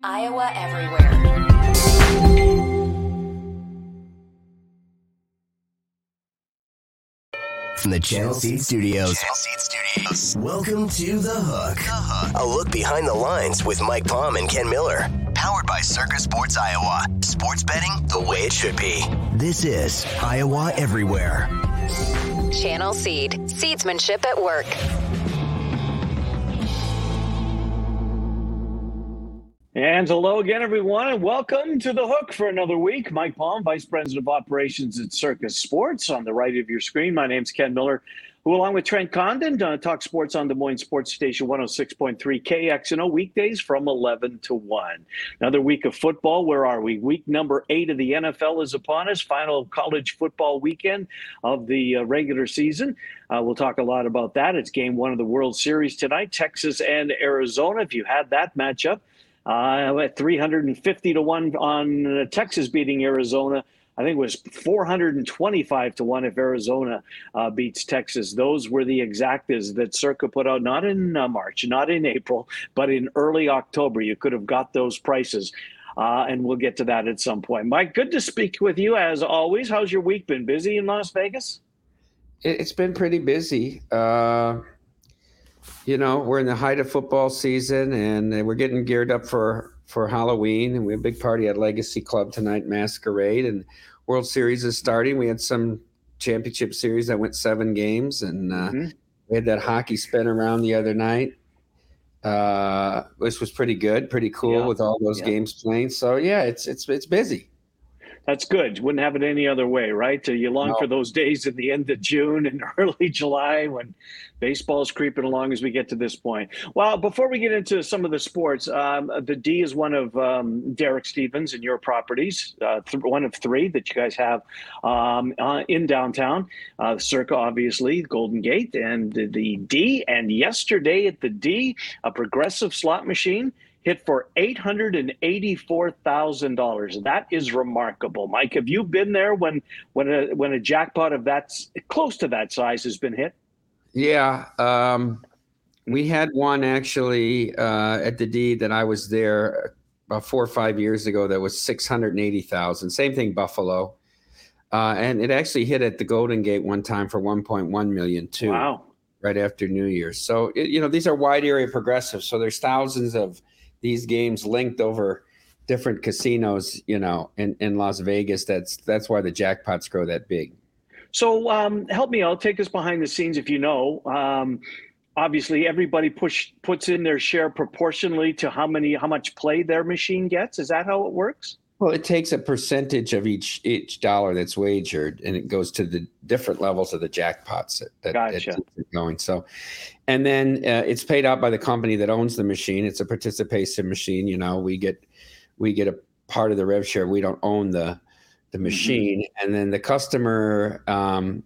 Iowa Everywhere. From the Channel Seed Studios. Channel Seed Studios. Welcome to The Hook. A look behind the lines with Mike Palm and Ken Miller. Powered by Circa Sports Iowa. Sports betting the way it should be. This is Iowa Everywhere. Channel Seed. Seedsmanship at work. And hello again, everyone, and welcome to The Hook for another week. Mike Palm, Vice President of Operations at Circus Sports. On the right of your screen, my name's Ken Miller, who, along with Trent Condon, uh, talk sports on Des Moines Sports Station 106.3 KXNO weekdays from 11 to 1. Another week of football. Where are we? Week number eight of the NFL is upon us. Final college football weekend of the uh, regular season. Uh, we'll talk a lot about that. It's game one of the World Series tonight, Texas and Arizona. If you had that matchup, uh, at 350 to 1 on uh, Texas beating Arizona. I think it was 425 to 1 if Arizona uh, beats Texas. Those were the exactas that Circa put out, not in uh, March, not in April, but in early October. You could have got those prices. Uh, and we'll get to that at some point. Mike, good to speak with you as always. How's your week been? Busy in Las Vegas? It's been pretty busy. Uh, you know, we're in the height of football season and we're getting geared up for for Halloween and we have a big party at Legacy Club tonight, Masquerade and World Series is starting. We had some championship series that went seven games and uh, mm-hmm. we had that hockey spin around the other night. Uh, which was pretty good, pretty cool yeah. with all those yeah. games playing. So yeah, it's it's it's busy that's good. Wouldn't have it any other way, right? You long no. for those days at the end of June and early July when baseball's creeping along as we get to this point. Well, before we get into some of the sports, um, the D is one of um, Derek Stevens and your properties, uh, th- one of three that you guys have um, uh, in downtown. Uh, Circa, obviously, Golden Gate, and the D. And yesterday at the D, a progressive slot machine hit for $884,000. That is remarkable. Mike, have you been there when when a when a jackpot of that close to that size has been hit? Yeah, um, we had one actually uh, at the D that I was there about four or five years ago that was 680,000. Same thing Buffalo. Uh, and it actually hit at the Golden Gate one time for 1.1 million too. Wow. Right after New Year's. So, it, you know, these are wide area progressives. So there's thousands of these games linked over different casinos, you know, in, in Las Vegas. That's that's why the jackpots grow that big. So um, help me out. Take us behind the scenes if you know. Um, obviously, everybody push puts in their share proportionally to how many how much play their machine gets. Is that how it works? Well, it takes a percentage of each each dollar that's wagered, and it goes to the different levels of the jackpots that, that, gotcha. that going. So, and then uh, it's paid out by the company that owns the machine. It's a participation machine. You know, we get we get a part of the rev share. We don't own the the mm-hmm. machine, mm-hmm. and then the customer um,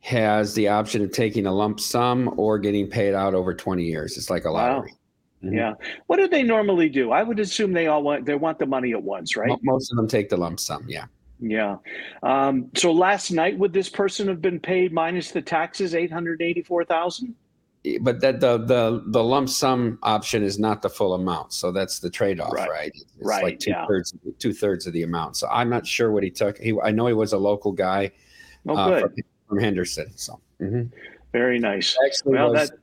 has the option of taking a lump sum or getting paid out over twenty years. It's like a lottery. Wow. Mm-hmm. Yeah. What do they normally do? I would assume they all want they want the money at once, right? Most of them take the lump sum. Yeah. Yeah. Um, so last night, would this person have been paid minus the taxes eight hundred eighty-four thousand? But that the the the lump sum option is not the full amount, so that's the trade off, right? right? It's right. Like two thirds two thirds of the amount. So I'm not sure what he took. He I know he was a local guy. Oh, uh, good. From, from, Henderson. So mm-hmm. very nice. Actually, well, was, that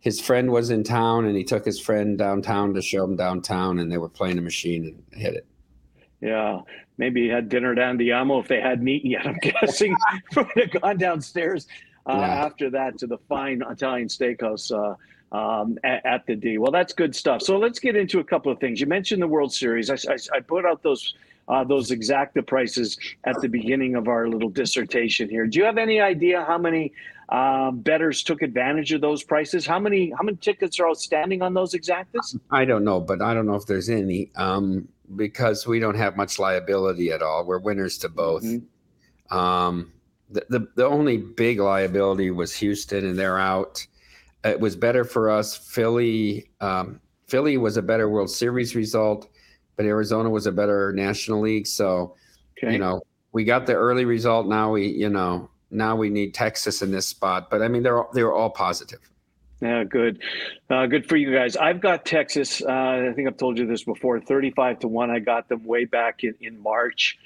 his friend was in town and he took his friend downtown to show him downtown and they were playing a machine and hit it. Yeah. Maybe he had dinner Andiamo if they hadn't eaten yet. I'm guessing would have gone downstairs uh, yeah. after that to the fine Italian steakhouse uh, um, at, at, the D. Well, that's good stuff. So let's get into a couple of things. You mentioned the World Series. I, I, I put out those uh, those exacta prices at the beginning of our little dissertation here. Do you have any idea how many uh, bettors took advantage of those prices? How many how many tickets are outstanding on those exactas? I don't know, but I don't know if there's any um, because we don't have much liability at all. We're winners to both. Mm-hmm. Um, the, the the only big liability was Houston, and they're out. It was better for us. Philly um, Philly was a better World Series result but Arizona was a better National League. So, okay. you know, we got the early result. Now we, you know, now we need Texas in this spot. But I mean, they're all, they were all positive. Yeah, good. Uh, good for you guys. I've got Texas. Uh, I think I've told you this before 35 to 1. I got them way back in, in March.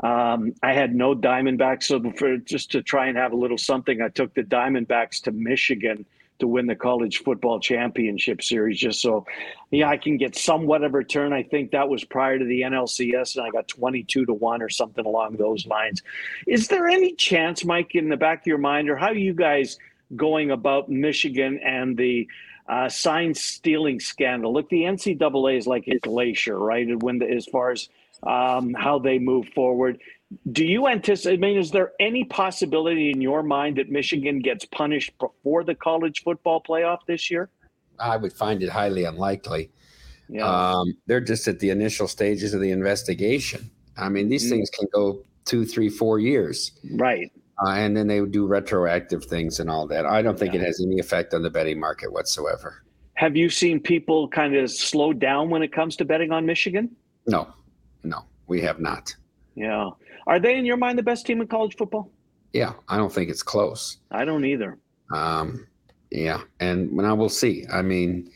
Um, I had no Diamondbacks. So, for, just to try and have a little something, I took the Diamondbacks to Michigan to win the college football championship series just so yeah i can get somewhat of a return. I think that was prior to the nlcs and i got 22 to 1 or something along those lines. Is there any chance mike in the back of your mind or how are you guys going about michigan and the uh, sign stealing scandal? Look the ncaa is like a glacier right when the, as far as um, how they move forward do you anticipate? I mean, is there any possibility in your mind that Michigan gets punished before the college football playoff this year? I would find it highly unlikely. Yeah. Um, they're just at the initial stages of the investigation. I mean, these mm. things can go two, three, four years. Right. Uh, and then they would do retroactive things and all that. I don't think yeah. it has any effect on the betting market whatsoever. Have you seen people kind of slow down when it comes to betting on Michigan? No, no, we have not. Yeah. Are they, in your mind, the best team in college football? Yeah, I don't think it's close. I don't either. Um, yeah, and now we'll see. I mean,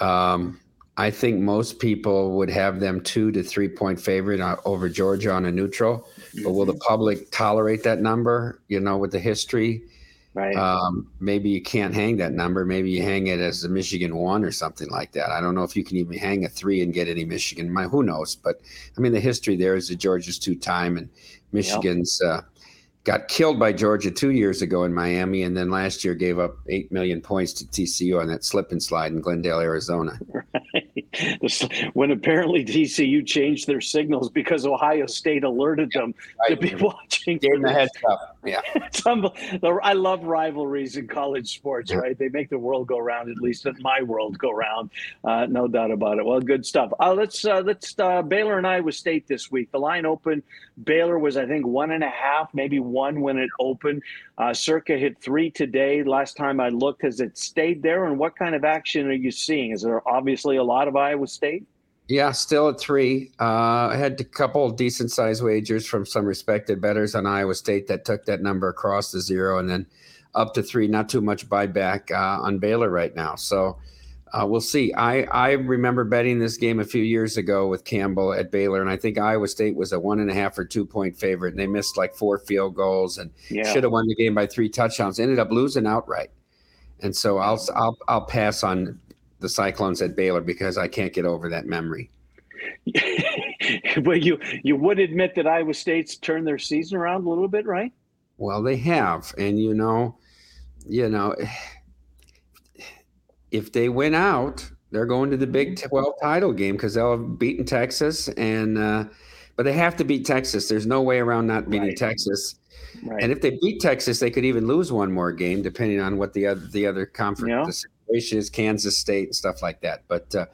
um, I think most people would have them two to three point favorite over Georgia on a neutral, but will the public tolerate that number? You know, with the history, right? Um, maybe you can't hang that number. Maybe you hang it as a Michigan one or something like that. I don't know if you can even hang a three and get any Michigan. My, who knows? But I mean, the history there is that Georgia's two time and Michigan's. Yep. Uh, got killed by Georgia two years ago in Miami, and then last year gave up eight million points to TCU on that slip and slide in Glendale, Arizona. Right. When apparently TCU changed their signals because Ohio State alerted them right. to be watching. Gave them a heads up. Yeah, I love rivalries in college sports. Yeah. Right, they make the world go round. At least my world go round. Uh, no doubt about it. Well, good stuff. Uh, let's uh, let's uh, Baylor and Iowa State this week. The line open. Baylor was I think one and a half, maybe one when it opened. Uh, Circa hit three today. Last time I looked, has it stayed there? And what kind of action are you seeing? Is there obviously a lot of Iowa State? Yeah, still at three. Uh, I had a couple decent sized wagers from some respected bettors on Iowa State that took that number across the zero and then up to three. Not too much buyback uh, on Baylor right now. So uh, we'll see. I, I remember betting this game a few years ago with Campbell at Baylor, and I think Iowa State was a one and a half or two point favorite, and they missed like four field goals and yeah. should have won the game by three touchdowns. Ended up losing outright, and so I'll I'll I'll pass on the Cyclones at Baylor because I can't get over that memory. well, you you would admit that Iowa State's turned their season around a little bit, right? Well, they have, and you know, you know if they win out, they're going to the Big mm-hmm. 12 title game because they'll have beaten Texas. And uh, but they have to beat Texas. There's no way around not beating right. Texas. Right. And if they beat Texas, they could even lose one more game, depending on what the other the other conference situation is, Kansas State and stuff like that. But uh,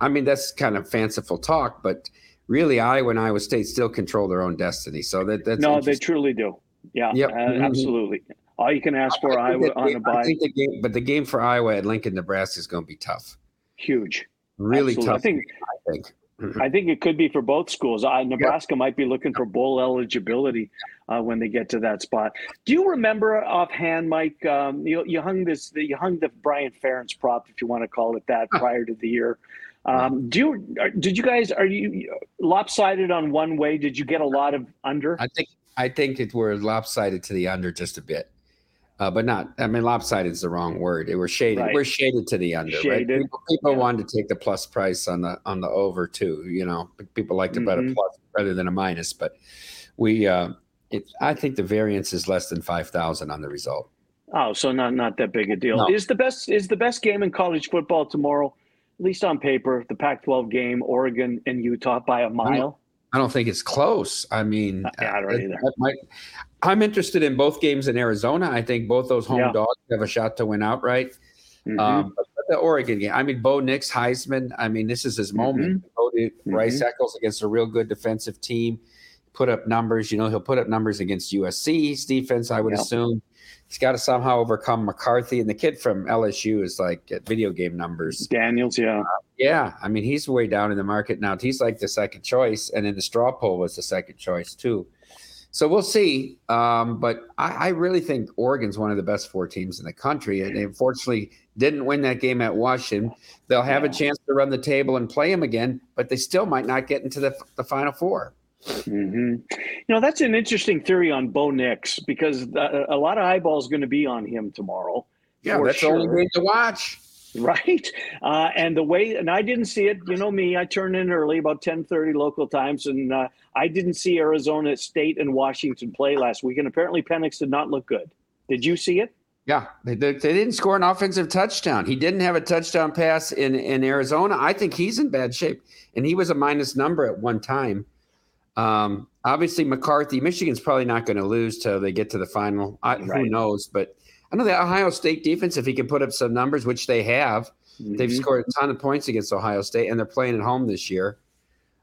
I mean, that's kind of fanciful talk. But really, Iowa and Iowa State still control their own destiny. So that that's no, they truly do. Yeah, yep. uh, mm-hmm. absolutely. All you can ask for Iowa on a bye. The game, but the game for Iowa at Lincoln, Nebraska is going to be tough. Huge. Really Absolutely. tough. I think. I think. I think it could be for both schools. Uh, Nebraska yep. might be looking for bowl eligibility uh, when they get to that spot. Do you remember offhand, Mike? Um, you, you hung this, you hung the Brian Ferentz prop, if you want to call it that, prior to the year. Um, do you did you guys are you lopsided on one way? Did you get a lot of under? I think I think it were lopsided to the under just a bit uh, but not. I mean, lopsided is the wrong word. It was shaded. Right. We're shaded to the under. Shaded. Right? People, people yeah. wanted to take the plus price on the on the over too. You know, people like to mm-hmm. bet a plus rather than a minus. But we, uh, it, I think the variance is less than five thousand on the result. Oh, so not not that big a deal. No. Is the best is the best game in college football tomorrow, at least on paper, the Pac-12 game, Oregon and Utah by a mile. I don't think it's close. I mean, yeah, I don't either. Might, I'm interested in both games in Arizona. I think both those home yeah. dogs have a shot to win outright. Mm-hmm. Um, but the Oregon game, I mean, Bo Nix, Heisman. I mean, this is his moment. Mm-hmm. Rice mm-hmm. Eccles against a real good defensive team, put up numbers. You know, he'll put up numbers against USC's defense. I would yep. assume he's got to somehow overcome McCarthy. And the kid from LSU is like at video game numbers. Daniels, yeah. Uh, yeah. I mean, he's way down in the market now. He's like the second choice. And then the straw poll was the second choice, too. so we'll see. Um, but I, I, really think Oregon's one of the best four teams in the country, and they unfortunately didn't win that game at Washington. They'll have a chance to run the table and play them again, but they still might not get into the, the Final 4 mm-hmm. You know, that's an interesting theory on Bo Nix because a lot of eyeballs going to be on him tomorrow. Yeah, that's sure. the only game to watch. right uh, and the way and i didn't see it you know me i turned in early about 10.30 local times and uh, i didn't see arizona state and washington play last week and apparently penix did not look good did you see it yeah they, they, they didn't score an offensive touchdown he didn't have a touchdown pass in, in arizona i think he's in bad shape and he was a minus number at one time um, obviously mccarthy michigan's probably not going to lose till they get to the final I, right. who knows but I know the Ohio State defense, if he can put up some numbers, which they have, mm-hmm. they've scored a ton of points against Ohio State, and they're playing at home this year.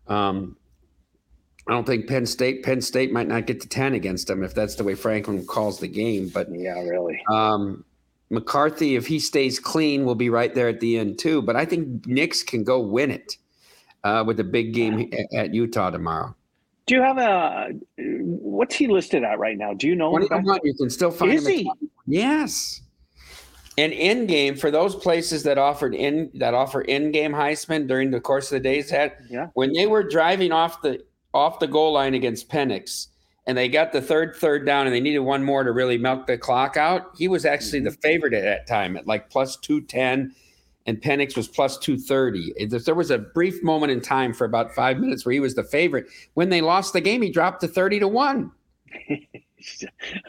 Um, I don't think Penn State. Penn State might not get to ten against them if that's the way Franklin calls the game. But yeah, really. Um, McCarthy, if he stays clean, will be right there at the end too. But I think Nix can go win it uh, with a big game at Utah tomorrow. Do you have a what's he listed at right now? Do you know? You can still find Is him. He? Yes. And in game for those places that offered in that offer in game Heisman during the course of the days had yeah. when they were driving off the off the goal line against Penix and they got the third third down and they needed one more to really milk the clock out. He was actually mm-hmm. the favorite at that time at like plus two ten and Penix was plus 230. There was a brief moment in time for about five minutes where he was the favorite. When they lost the game, he dropped to 30 to 1.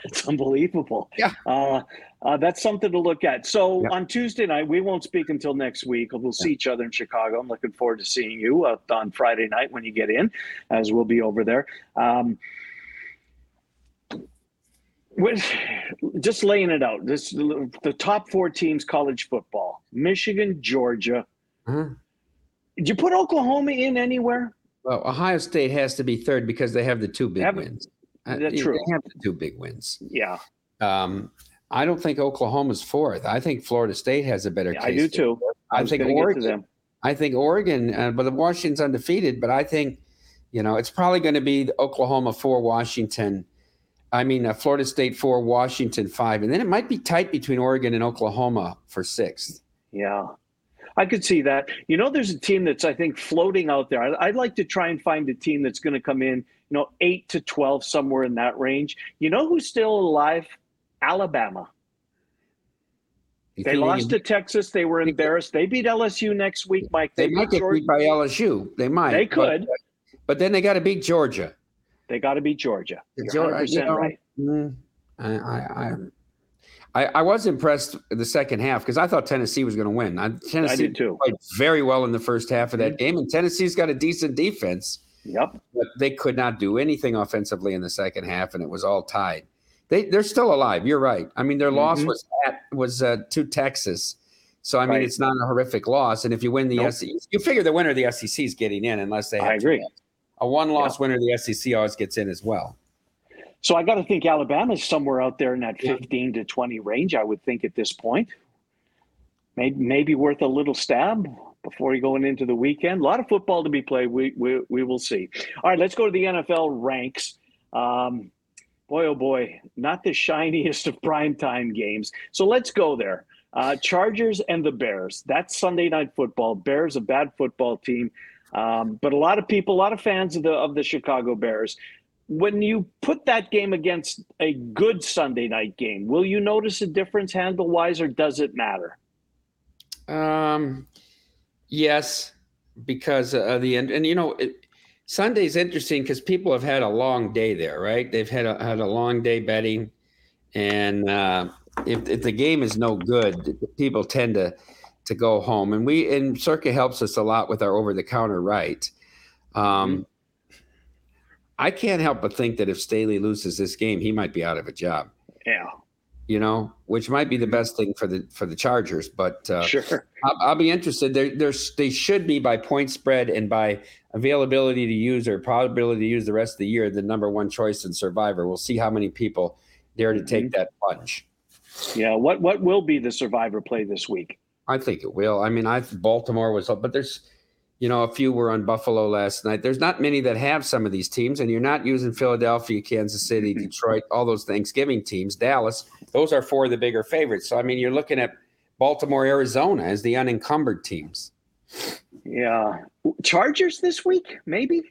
it's unbelievable. Yeah. Uh, uh, that's something to look at. So yeah. on Tuesday night, we won't speak until next week. We'll see yeah. each other in Chicago. I'm looking forward to seeing you uh, on Friday night when you get in, as we'll be over there. Um, just laying it out, this the top four teams college football: Michigan, Georgia. Mm-hmm. Did you put Oklahoma in anywhere? Well, Ohio State has to be third because they have the two big have, wins. Uh, that's true. They have the two big wins. Yeah. Um, I don't think Oklahoma's fourth. I think Florida State has a better yeah, case. I do too. I, I think Oregon. I think Oregon, uh, but the Washington's undefeated. But I think, you know, it's probably going to be Oklahoma four, Washington I mean, uh, Florida State four, Washington five, and then it might be tight between Oregon and Oklahoma for sixth. Yeah, I could see that. You know, there's a team that's I think floating out there. I'd like to try and find a team that's going to come in, you know, eight to twelve somewhere in that range. You know who's still alive? Alabama. You they lost to Texas. They were embarrassed. They beat LSU next week, Mike. They, they might get beat by LSU. They might. They could. But, but then they got to beat Georgia. They got to be Georgia. Georgia, you know, right. Mm, I, I, I, I, was impressed the second half because I thought Tennessee was going to win. I, Tennessee I too. played very well in the first half of that mm-hmm. game, and Tennessee's got a decent defense. Yep. But they could not do anything offensively in the second half, and it was all tied. They they're still alive. You're right. I mean, their mm-hmm. loss was at was uh, to Texas. So I mean, right. it's not a horrific loss. And if you win the nope. SEC, you figure the winner of the SEC is getting in, unless they. I agree. Wins a one loss yeah. winner the SEC always gets in as well. So I got to think Alabama's somewhere out there in that 15 to 20 range, I would think at this point. Maybe, maybe worth a little stab before you going into the weekend. A lot of football to be played. We, we, we will see. All right, let's go to the NFL ranks. Um, boy, oh boy, not the shiniest of primetime games. So let's go there. Uh, Chargers and the Bears. That's Sunday night football. Bears, a bad football team. Um, but a lot of people, a lot of fans of the of the Chicago Bears, when you put that game against a good Sunday night game, will you notice a difference handle wise, or does it matter? Um, yes, because of the end, and you know, it, Sunday's interesting because people have had a long day there, right? They've had a, had a long day betting, and uh, if, if the game is no good, people tend to to go home. And we and Circa helps us a lot with our over the counter right. Um, mm-hmm. I can't help but think that if Staley loses this game, he might be out of a job. Yeah. You know, which might be the best thing for the for the Chargers, but uh, sure, I'll, I'll, be interested. There, there's they should be by point spread and by availability to use or probability to use the rest of the year the number one choice in Survivor. We'll see how many people dare to take mm-hmm. that plunge. Yeah, what what will be the Survivor play this week? I think it will. I mean, I Baltimore was, but there's you know, a few were on Buffalo last night. There's not many that have some of these teams, and you're not using Philadelphia, Kansas City, Mm-hmm. Detroit, all those Thanksgiving teams, Dallas. Those are four of the bigger favorites. So I mean, you're looking at Baltimore, Arizona as the unencumbered teams. Yeah. Chargers this week, maybe?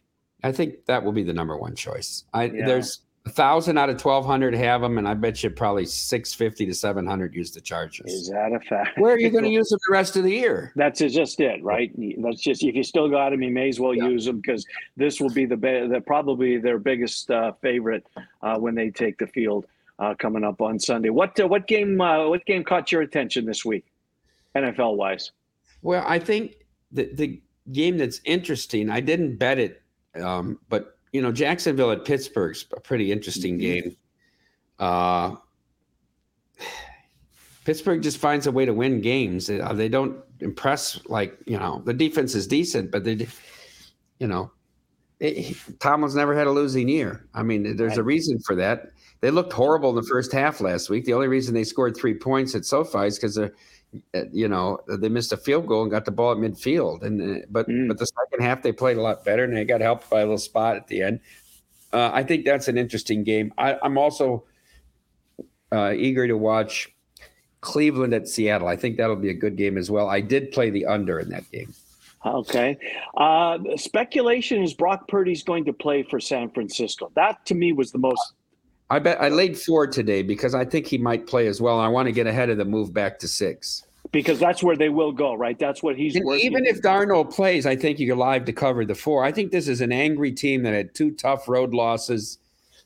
I think that will be the number one choice. I Yeah. there's a thousand out of twelve hundred have them, and I bet you probably six fifty to seven hundred use the Chargers. Is that a fact? Where are you going to use them the rest of the year? That's just it, right? That's just if you still got them, you may as well Yeah. use them because this will be the, be- the probably their biggest uh, favorite uh, when they take the field uh, coming up on Sunday. What uh, what game uh, what game caught your attention this week, NFL wise? Well, I think the the game that's interesting. I didn't bet it, um, but you know, Jacksonville at Pittsburgh's a pretty interesting Mhm. game. Uh, Pittsburgh just finds a way to win games. They, uh, they don't impress like you know the defense is decent, but they, you know, it, Tomlin's never had a losing year. I mean, there's a reason for that. They looked horrible in the first half last week. The only reason they scored three points at SoFi is because they're you know they missed a field goal and got the ball at midfield and uh, but Mm. but the second half they played a lot better and they got helped by a little spot at the end uh, i think that's an interesting game I, i'm also uh, eager to watch cleveland at seattle i think that'll be a good game as well i did play the under in that game Okay. Uh, speculation is Brock Purdy's going to play for San Francisco. That to me was the most. i bet i laid four today because i think he might play as well i want to get ahead of the move back to six Because that's where they will go, right? That's what he's even if Darnold plays, I think you're live to cover the four. I think this is an angry team that had two tough road losses,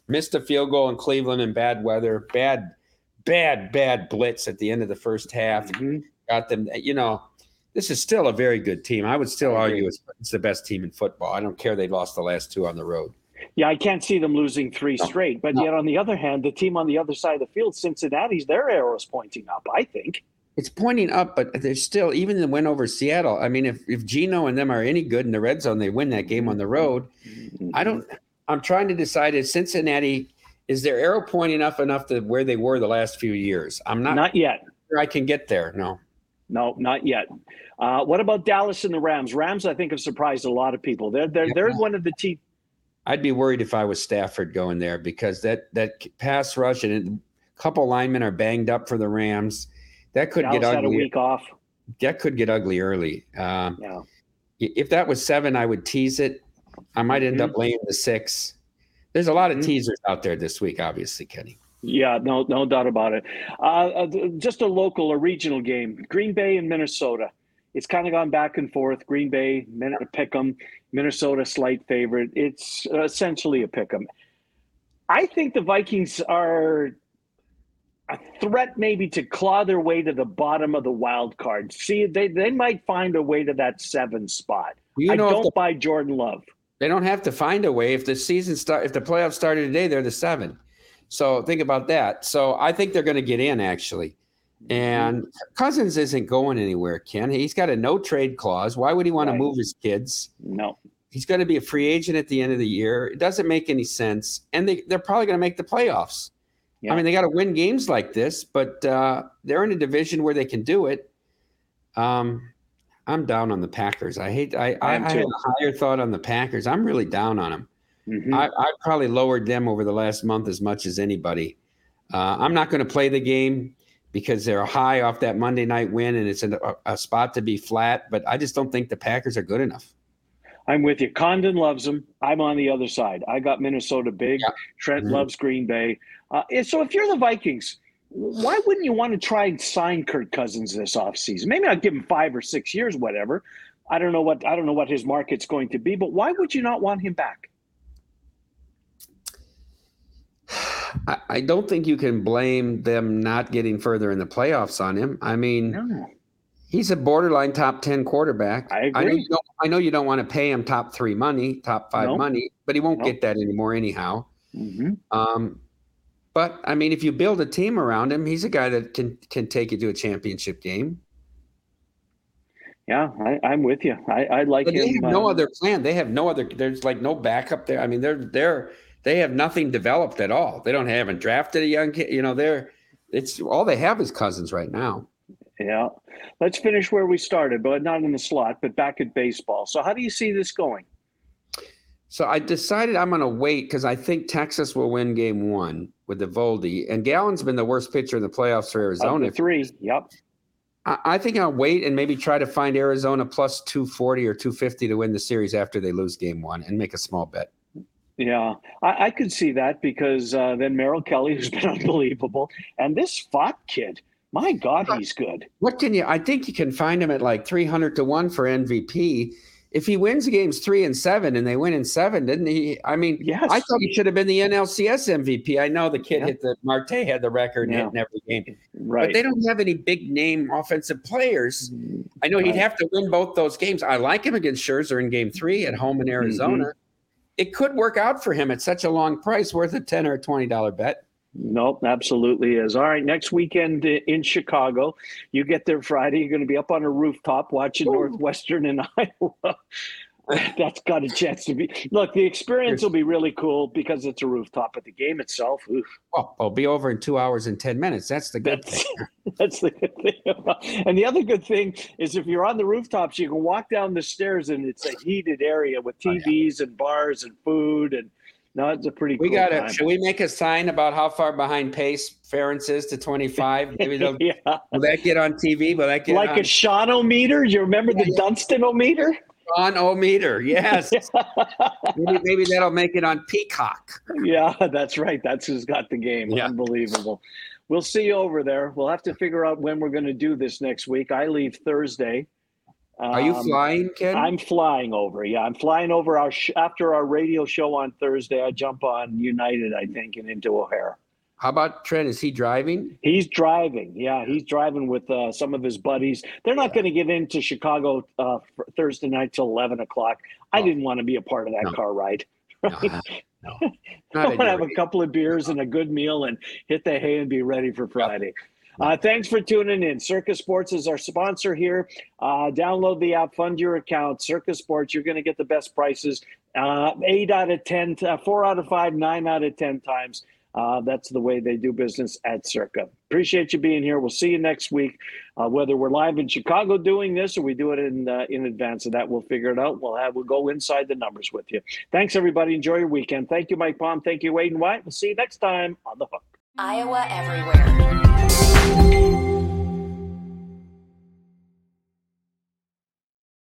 missed a field goal in Cleveland in bad weather, bad, bad, bad blitz at the end of the first half. Mhm. Got them, you know. This is still a very good team. I would still argue it's, it's the best team in football. I don't care they lost the last two on the road. Yeah, I can't see them losing three No. straight. But No. yet, on the other hand, the team on the other side of the field, Cincinnati's, their arrows pointing up. I think. It's pointing up, but there's still even the win over Seattle. I mean, if if Gino and them are any good in the red zone, they win that game on the road. I don't. I'm trying to decide is Cincinnati is their arrow pointing up enough to where they were the last few years. I'm not, Not yet. sure I can get there. No, No, not yet. Uh, what about Dallas and the Rams? Rams, I think, have surprised a lot of people. They're they're, Yeah. they're one of the teams. I'd be worried if I was Stafford going there because that that pass rush and a couple linemen are banged up for the Rams. That could Dallas get had a ugly. week off. That could get ugly early. Um, Yeah. if that was seven, I would tease it. I might end Mm-hmm. up laying the six. There's a lot of Mhm. teasers out there this week, obviously, Kenny. Yeah, no, no doubt about it. Uh, uh, just a local, a regional game. Green Bay and Minnesota. It's kind of gone back and forth. Green Bay, Min- pick 'em. Minnesota, slight favorite. It's essentially a pick 'em. I think the Vikings are a threat, maybe to claw their way to the bottom of the wild card. See, they they might find a way to that seven spot. You I know, if don't the- buy Jordan Love. they don't have to find a way. If the season start, if the playoffs started today, they're the seven. So think about that. So I think they're going to get in actually. Mm-hmm. And Cousins isn't going anywhere, Ken. He's got a no trade clause. Why would he want Right. to move his kids? No, He's going to be a free agent at the end of the year. It doesn't make any sense. And they, they're probably going to make the playoffs. Yeah. I mean, they got to win games like this, but uh, they're in a division where they can do it. Um, I'm down on the Packers. I hate. I, I, I had a higher thought on the Packers. I'm really down on them. Mhm. I, I probably lowered them over the last month as much as anybody. Uh, I'm not going to play the game because they're high off that Monday night win and it's a, a spot to be flat. But I just don't think the Packers are good enough. I'm with you. Condon loves them. I'm on the other side. I got Minnesota big. Yeah. Trent Mhm. loves Green Bay. Uh, and so if you're the Vikings, why wouldn't you want to try and sign Kirk Cousins this offseason? Maybe not give him five or six years, whatever. I don't know what I don't know what his market's going to be, but why would you not want him back? I, I don't think you can blame them not getting further in the playoffs on him. I mean, No. he's a borderline top 10 quarterback. I know you don't, I know you don't want to pay him top three money, top five No. money, but he won't No. get that anymore anyhow. hmm Um, but I mean, if you build a team around him, he's a guy that can can take you to a championship game. Yeah, I, I'm with you. I, I like But they him. have no uh, other plan. They have no other. There's like no backup there. I mean, they're they're they have nothing developed at all. They don't haven't drafted a young kid. You know, they're it's all they have is Cousins right now. Yeah. Let's finish where we started, but not in the slot, but back at baseball. So, how do you see this going? So I decided I'm going to wait because I think Texas will win game one with Eovaldi. And Gallen's been the worst pitcher in the playoffs for Arizona. three, yep. I, I think I'll wait and maybe try to find Arizona plus 240 or 250 to win the series after they lose game one and make a small bet. Yeah, I, I could see that because uh, then Merrill Kelly, who's been unbelievable, and this Pfaadt kid, my God, he's good. What can you? I think you can find him at like 300 to one for MVP if he wins games three and seven and they win in seven, didn't he? I mean, yes. I thought he should have been the NLCS MVP. I know the kid yeah. hit the Marte had the record yeah. in every game, right? But they don't have any big name offensive players. I know he'd have to win both those games. I like him against Scherzer in Game Three at home in Arizona. Mm-hmm. It could work out for him at such a long price, worth a ten or twenty dollar bet. Nope, absolutely is. All right, next weekend in Chicago, you get there Friday. You're going to be up on a rooftop watching Ooh. Northwestern in Iowa. That's got a chance to be. Look, the experience will be really cool because it's a rooftop, but the game itself, oof. Oh, it'll be over in two hours and 10 minutes. That's the good that's, thing. That's the good thing. and the other good thing is if you're on the rooftops, you can walk down the stairs and it's a heated area with TVs oh, yeah. and bars and food and no, it's a pretty. We cool got it. Should we make a sign about how far behind pace Ferentz is to twenty five? Maybe yeah. will that get on TV? Will that get like on? a Shawnometer? You remember yeah, the yeah. Dunstonometer? Sean-O-meter, yes. maybe, maybe that'll make it on Peacock. Yeah, that's right. That's who's got the game. Yeah. Unbelievable. We'll see you over there. We'll have to figure out when we're going to do this next week. I leave Thursday. Are you um, flying, Ken? I'm flying over. Yeah, I'm flying over our sh- after our radio show on Thursday. I jump on United, I think, and into O'Hare. How about Trent? Is he driving? He's driving. Yeah, he's driving with uh, some of his buddies. They're not going to get into Chicago uh, Thursday night till eleven o'clock. I oh. didn't want to be a part of that no. car ride. Right? No, no. I want to have a couple of beers and a good meal and hit the hay and be ready for Friday. Uh, thanks for tuning in. Circa Sports is our sponsor here. Uh, download the app, fund your account. Circa Sports, you're going to get the best prices. Uh, eight out of ten, uh, four out of five, nine out of ten times. Uh, that's the way they do business at Circa. Appreciate you being here. We'll see you next week. Uh, whether we're live in Chicago doing this or we do it in in advance of that, we'll figure it out. We'll have we'll go inside the numbers with you. Thanks everybody. Enjoy your weekend. Thank you, Mike Palm. Thank you, Wade and White. We'll see you next time on the hook. Iowa everywhere. Música